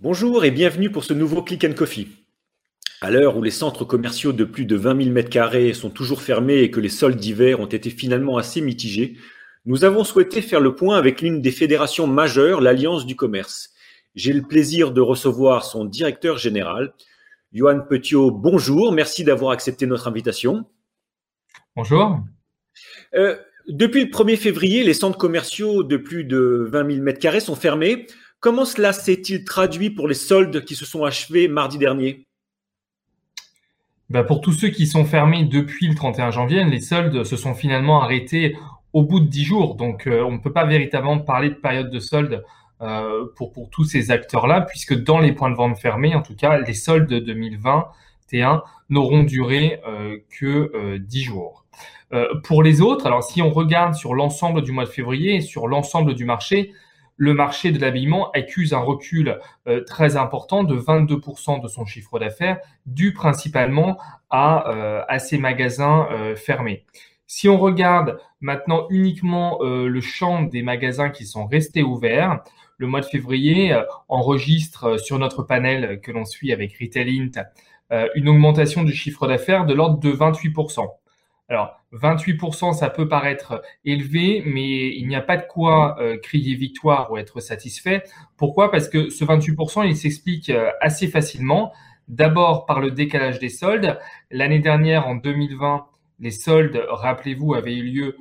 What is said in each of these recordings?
Bonjour et bienvenue pour ce nouveau Click and Coffee. À l'heure où les centres commerciaux de plus de 20 000 m2 sont toujours fermés et que les soldes d'hiver ont été finalement assez mitigés, nous avons souhaité faire le point avec l'une des fédérations majeures, l'Alliance du commerce. J'ai le plaisir de recevoir son directeur général, Johan Petiot. Bonjour, merci d'avoir accepté notre invitation. Bonjour. Euh, depuis le 1er février, les centres commerciaux de plus de 20 000 m2 sont fermés. Comment cela s'est-il traduit pour les soldes qui se sont achevés mardi dernier? Bah, pour tous ceux qui sont fermés depuis le 31 janvier, les soldes se sont finalement arrêtés au bout de 10 jours. Donc, euh, on ne peut pas véritablement parler de période de soldes euh, pour, tous ces acteurs-là, puisque dans les points de vente fermés, en tout cas, les soldes 2021 n'auront duré euh, que 10 jours. Pour les autres, alors si on regarde sur l'ensemble du mois de février, sur l'ensemble du marché, le marché de l'habillement accuse un recul euh, très important de 22% de son chiffre d'affaires, dû principalement à, euh, à ces magasins euh, fermés. Si on regarde maintenant uniquement le champ des magasins qui sont restés ouverts, le mois de février enregistre sur notre panel que l'on suit avec Retailint une augmentation du chiffre d'affaires de l'ordre de 28%. Alors, 28%, ça peut paraître élevé, mais il n'y a pas de quoi euh, crier victoire ou être satisfait. Pourquoi? Parce que ce 28%, il s'explique euh, assez facilement. D'abord par le décalage des soldes. L'année dernière, en 2020, les soldes, rappelez-vous, avaient eu lieu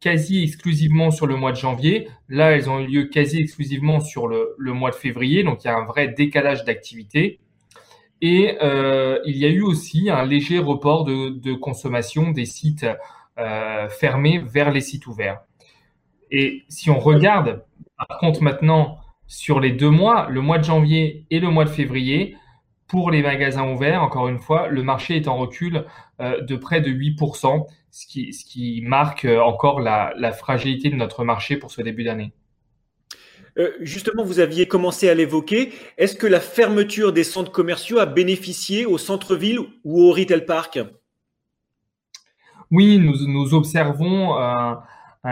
quasi exclusivement sur le mois de janvier. Là, elles ont eu lieu quasi exclusivement sur le, le mois de février. Donc, il y a un vrai décalage d'activité. Et euh, il y a eu aussi un léger report de, consommation des sites euh, fermés vers les sites ouverts. Et si on regarde, par contre, maintenant, sur les deux mois, le mois de janvier et le mois de février, pour les magasins ouverts, encore une fois, le marché est en recul euh, de près de 8%, ce qui, ce qui marque encore la fragilité de notre marché pour ce début d'année. Euh, justement, vous aviez commencé à l'évoquer. Est-ce que la fermeture des centres commerciaux a bénéficié au centre-ville ou au retail park? Oui, nous, observons un,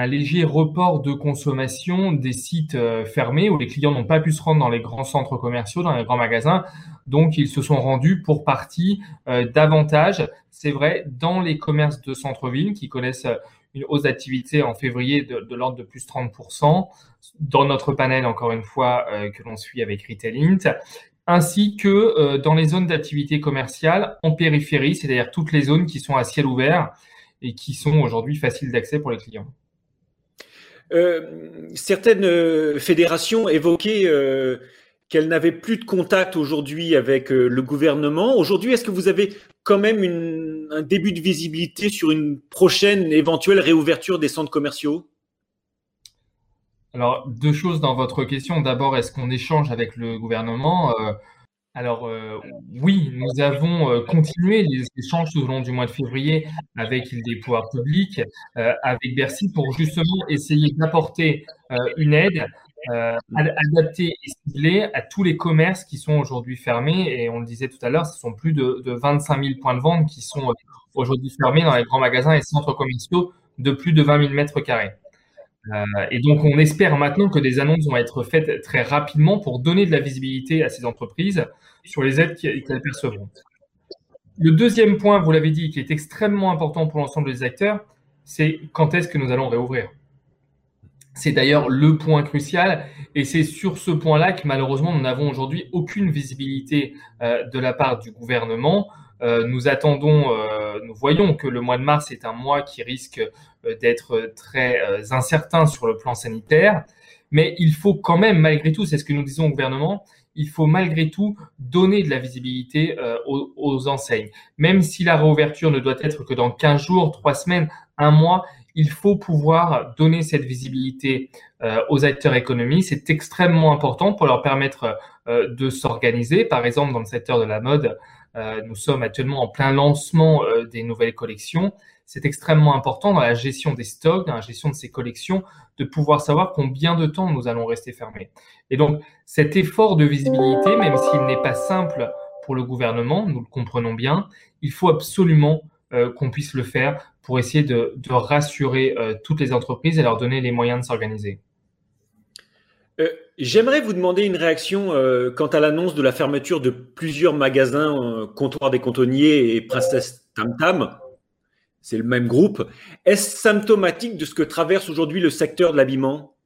léger report de consommation des sites euh, fermés où les clients n'ont pas pu se rendre dans les grands centres commerciaux, dans les grands magasins. Donc, ils se sont rendus pour partie euh, davantage, c'est vrai, dans les commerces de centre-ville qui connaissent une hausse d'activité en février de, l'ordre de plus 30%, dans notre panel, encore une fois, euh, que l'on suit avec Retailint, ainsi que euh, dans les zones d'activité commerciale en périphérie, c'est-à-dire toutes les zones qui sont à ciel ouvert et qui sont aujourd'hui faciles d'accès pour les clients. Euh, certaines fédérations évoquaient qu'elles n'avaient plus de contact aujourd'hui avec le gouvernement. Aujourd'hui, est-ce que vous avez quand même un début de visibilité sur une prochaine éventuelle réouverture des centres commerciaux? Alors, deux choses dans votre question. D'abord, est-ce qu'on échange avec le gouvernement? Euh, Alors, euh, oui, nous avons euh, continué les échanges tout au long du mois de février avec des pouvoirs publics, avec Bercy, pour justement essayer d'apporter une aide adaptée et ciblée à tous les commerces qui sont aujourd'hui fermés. Et on le disait tout à l'heure, ce sont plus de, de 25 000 points de vente qui sont aujourd'hui fermés dans les grands magasins et centres commerciaux de plus de 20 000 mètres carrés. Euh, et donc, on espère maintenant que des annonces vont être faites très rapidement pour donner de la visibilité à ces entreprises sur les aides qu'elles percevront. Le deuxième point, vous l'avez dit, qui est extrêmement important pour l'ensemble des acteurs, c'est quand est-ce que nous allons réouvrir? C'est d'ailleurs le point crucial et c'est sur ce point-là que malheureusement nous n'avons aujourd'hui aucune visibilité euh, de la part du gouvernement. Euh, nous attendons, euh, nous voyons que le mois de mars est un mois qui risque d'être très incertain sur le plan sanitaire, mais il faut quand même, malgré tout, c'est ce que nous disons au gouvernement, il faut malgré tout donner de la visibilité aux, aux, enseignes. Même si la réouverture ne doit être que dans 15 jours, 3 semaines, un mois, il faut pouvoir donner cette visibilité aux acteurs économiques. C'est extrêmement important pour leur permettre de s'organiser. Par exemple, dans le secteur de la mode, euh, nous sommes actuellement en plein lancement euh, des nouvelles collections. C'est extrêmement important dans la gestion des stocks, dans la gestion de ces collections, de pouvoir savoir combien de temps nous allons rester fermés. Et donc, cet effort de visibilité, même s'il n'est pas simple pour le gouvernement, nous le comprenons bien, il faut absolument euh, qu'on puisse le faire pour essayer de, rassurer toutes les entreprises et leur donner les moyens de s'organiser. Euh, j'aimerais vous demander une réaction euh, quant à l'annonce de la fermeture de plusieurs magasins, euh, Comptoir des Contonniers et Princesse Tam Tam. C'est le même groupe. Est-ce symptomatique de ce que traverse aujourd'hui le secteur de l'habillement?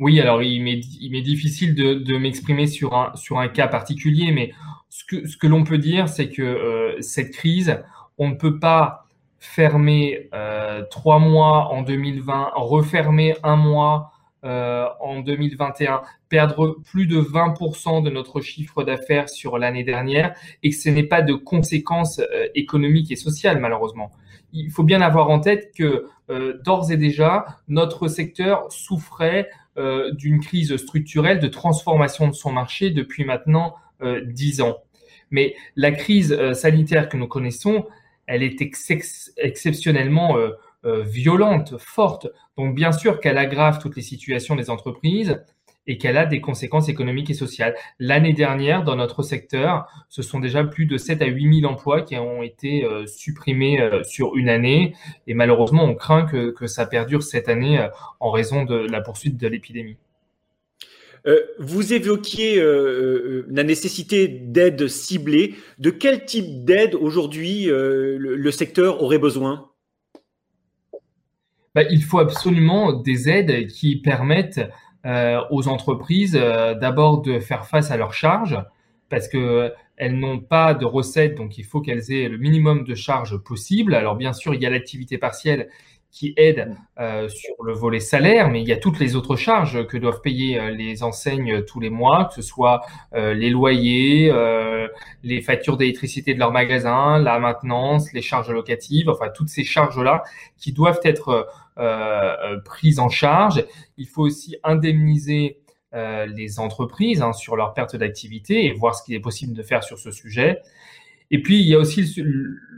Oui, alors il m'est difficile de, m'exprimer sur un, sur un cas particulier, mais ce que, ce que l'on peut dire, c'est que cette crise, on ne peut pas fermer trois mois en 2020, refermer un mois euh, en 2021, perdre plus de 20% de notre chiffre d'affaires sur l'année dernière et que ce n'est pas de conséquences euh, économiques et sociales malheureusement. Il faut bien avoir en tête que euh, d'ores et déjà, notre secteur souffrait d'une crise structurelle de transformation de son marché depuis maintenant 10 ans. Mais la crise sanitaire que nous connaissons, elle est exceptionnellement euh, violente, forte. Donc bien sûr qu'elle aggrave toutes les situations des entreprises et qu'elle a des conséquences économiques et sociales. L'année dernière, dans notre secteur, ce sont déjà plus de 7 à 8 000 emplois qui ont été euh, supprimés euh, sur une année. Et malheureusement, on craint que, ça perdure cette année en raison de la poursuite de l'épidémie. Vous évoquiez la nécessité d'aide ciblée. De quel type d'aide aujourd'hui le, secteur aurait besoin? Bah, il faut absolument des aides qui permettent euh, aux entreprises euh, d'abord de faire face à leurs charges parce que elles n'ont pas de recettes, donc il faut qu'elles aient le minimum de charges possible. Alors bien sûr, il y a l'activité partielle qui aide euh, sur le volet salaire, mais il y a toutes les autres charges que doivent payer euh, les enseignes tous les mois, que ce soit euh, les loyers, euh, les factures d'électricité de leur magasin, la maintenance, les charges locatives, enfin toutes ces charges-là qui doivent être euh, prises en charge. Il faut aussi indemniser les entreprises hein, sur leur perte d'activité et voir ce qu'il est possible de faire sur ce sujet. Et puis, il y a aussi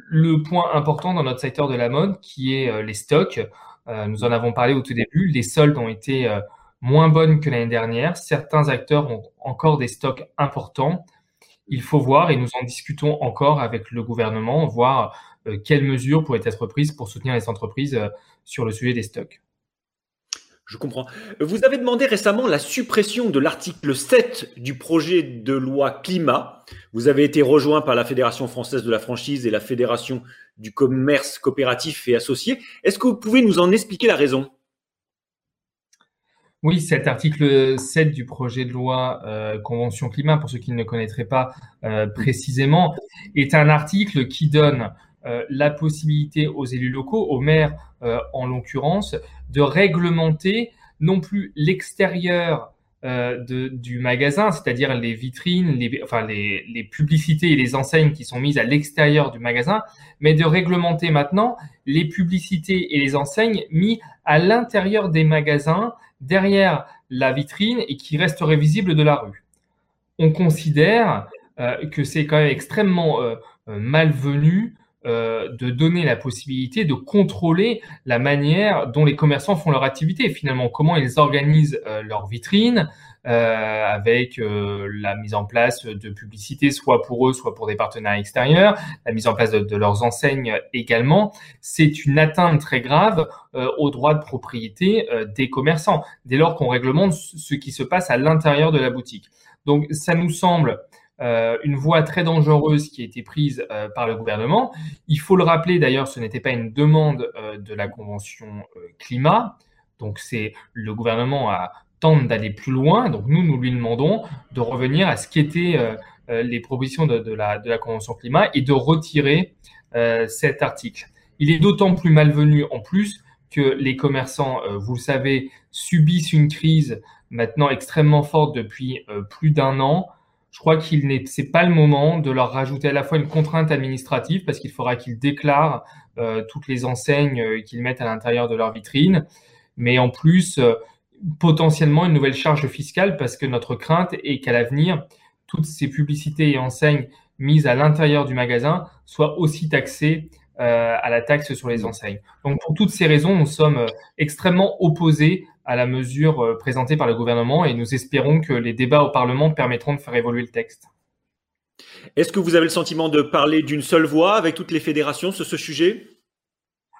le, point important dans notre secteur de la mode qui est euh, les stocks. Euh, nous en avons parlé au tout début. Les soldes ont été euh, moins bonnes que l'année dernière. Certains acteurs ont encore des stocks importants. Il faut voir, et nous en discutons encore avec le gouvernement, voir quelles mesures pourraient être prises pour soutenir les entreprises sur le sujet des stocks. Je comprends. Vous avez demandé récemment la suppression de l'article 7 du projet de loi climat. Vous avez été rejoint par la Fédération française de la franchise et la Fédération du commerce coopératif et associé. Est-ce que vous pouvez nous en expliquer la raison? Oui, cet article 7 du projet de loi euh, Convention climat, pour ceux qui ne le connaîtraient pas euh, précisément, est un article qui donne la possibilité aux élus locaux, aux maires en l'occurrence, de réglementer non plus l'extérieur euh, du magasin, c'est-à-dire les vitrines, les, enfin les, publicités et les enseignes qui sont mises à l'extérieur du magasin, mais de réglementer maintenant les publicités et les enseignes mises à l'intérieur des magasins, derrière la vitrine et qui resteraient visibles de la rue. On considère euh, que c'est quand même extrêmement euh, malvenu euh, de donner la possibilité de contrôler la manière dont les commerçants font leur activité, finalement comment ils organisent euh, leur vitrine euh, avec la mise en place de publicités, soit pour eux, soit pour des partenaires extérieurs, la mise en place de, leurs enseignes également. C'est une atteinte très grave aux droits de propriété des commerçants, dès lors qu'on réglemente ce qui se passe à l'intérieur de la boutique. Donc ça nous semble euh, une voie très dangereuse qui a été prise euh, par le gouvernement. Il faut le rappeler d'ailleurs, ce n'était pas une demande euh, de la Convention climat. Donc c'est le gouvernement a tente d'aller plus loin. Donc nous, nous lui demandons de revenir à ce qu'étaient les propositions de, la, de, la, Convention climat et de retirer cet article. Il est d'autant plus malvenu en plus que les commerçants, vous le savez, subissent une crise maintenant extrêmement forte depuis plus d'un an je crois qu'il n'est, c'est pas le moment de leur rajouter à la fois une contrainte administrative parce qu'il faudra qu'ils déclarent euh, toutes les enseignes euh, qu'ils mettent à l'intérieur de leur vitrine, mais en plus euh, potentiellement une nouvelle charge fiscale parce que notre crainte est qu'à l'avenir toutes ces publicités et enseignes mises à l'intérieur du magasin soient aussi taxées à la taxe sur les enseignes. Donc pour toutes ces raisons, nous sommes extrêmement opposés à la mesure euh, présentée par le gouvernement et nous espérons que les débats au Parlement permettront de faire évoluer le texte. Est-ce que vous avez le sentiment de parler d'une seule voix avec toutes les fédérations sur ce sujet?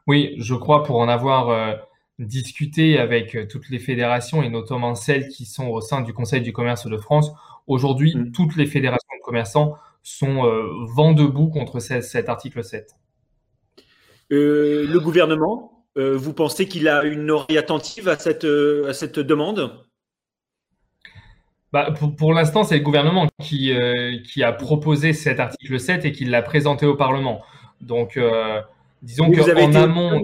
Oui, je crois pour en avoir euh, discuté avec toutes les fédérations et notamment celles qui sont au sein du Conseil du commerce de France. Aujourd'hui, mm. toutes les fédérations de commerçants sont vent debout contre cet article 7. le gouvernement, vous pensez qu'il a une oreille attentive à cette, à cette demande? Bah, pour, l'instant, c'est le gouvernement qui, euh, qui a proposé cet article 7 et qui l'a présenté au Parlement. Donc, euh, disons qu'en amont,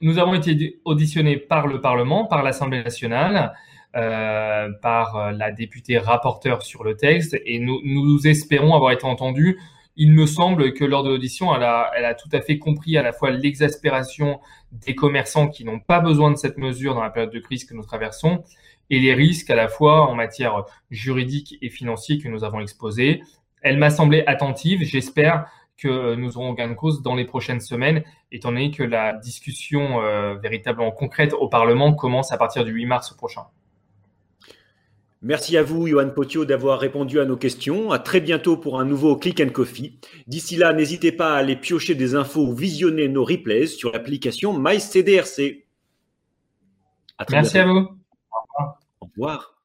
nous avons été auditionnés par le Parlement, par l'Assemblée nationale, euh, par la députée rapporteure sur le texte, et nous, nous espérons avoir été entendus. Il me semble que lors de l'audition, elle a, tout à fait compris à la fois l'exaspération des commerçants qui n'ont pas besoin de cette mesure dans la période de crise que nous traversons, et les risques à la fois en matière juridique et financier que nous avons exposés. Elle m'a semblé attentive. J'espère que nous aurons gain de cause dans les prochaines semaines, étant donné que la discussion euh, véritablement concrète au Parlement commence à partir du 8 mars prochain. Merci à vous, Johan Potio, d'avoir répondu à nos questions. À très bientôt pour un nouveau Click and Coffee. D'ici là, n'hésitez pas à aller piocher des infos ou visionner nos replays sur l'application MyCDRC. Merci à vous. Au revoir.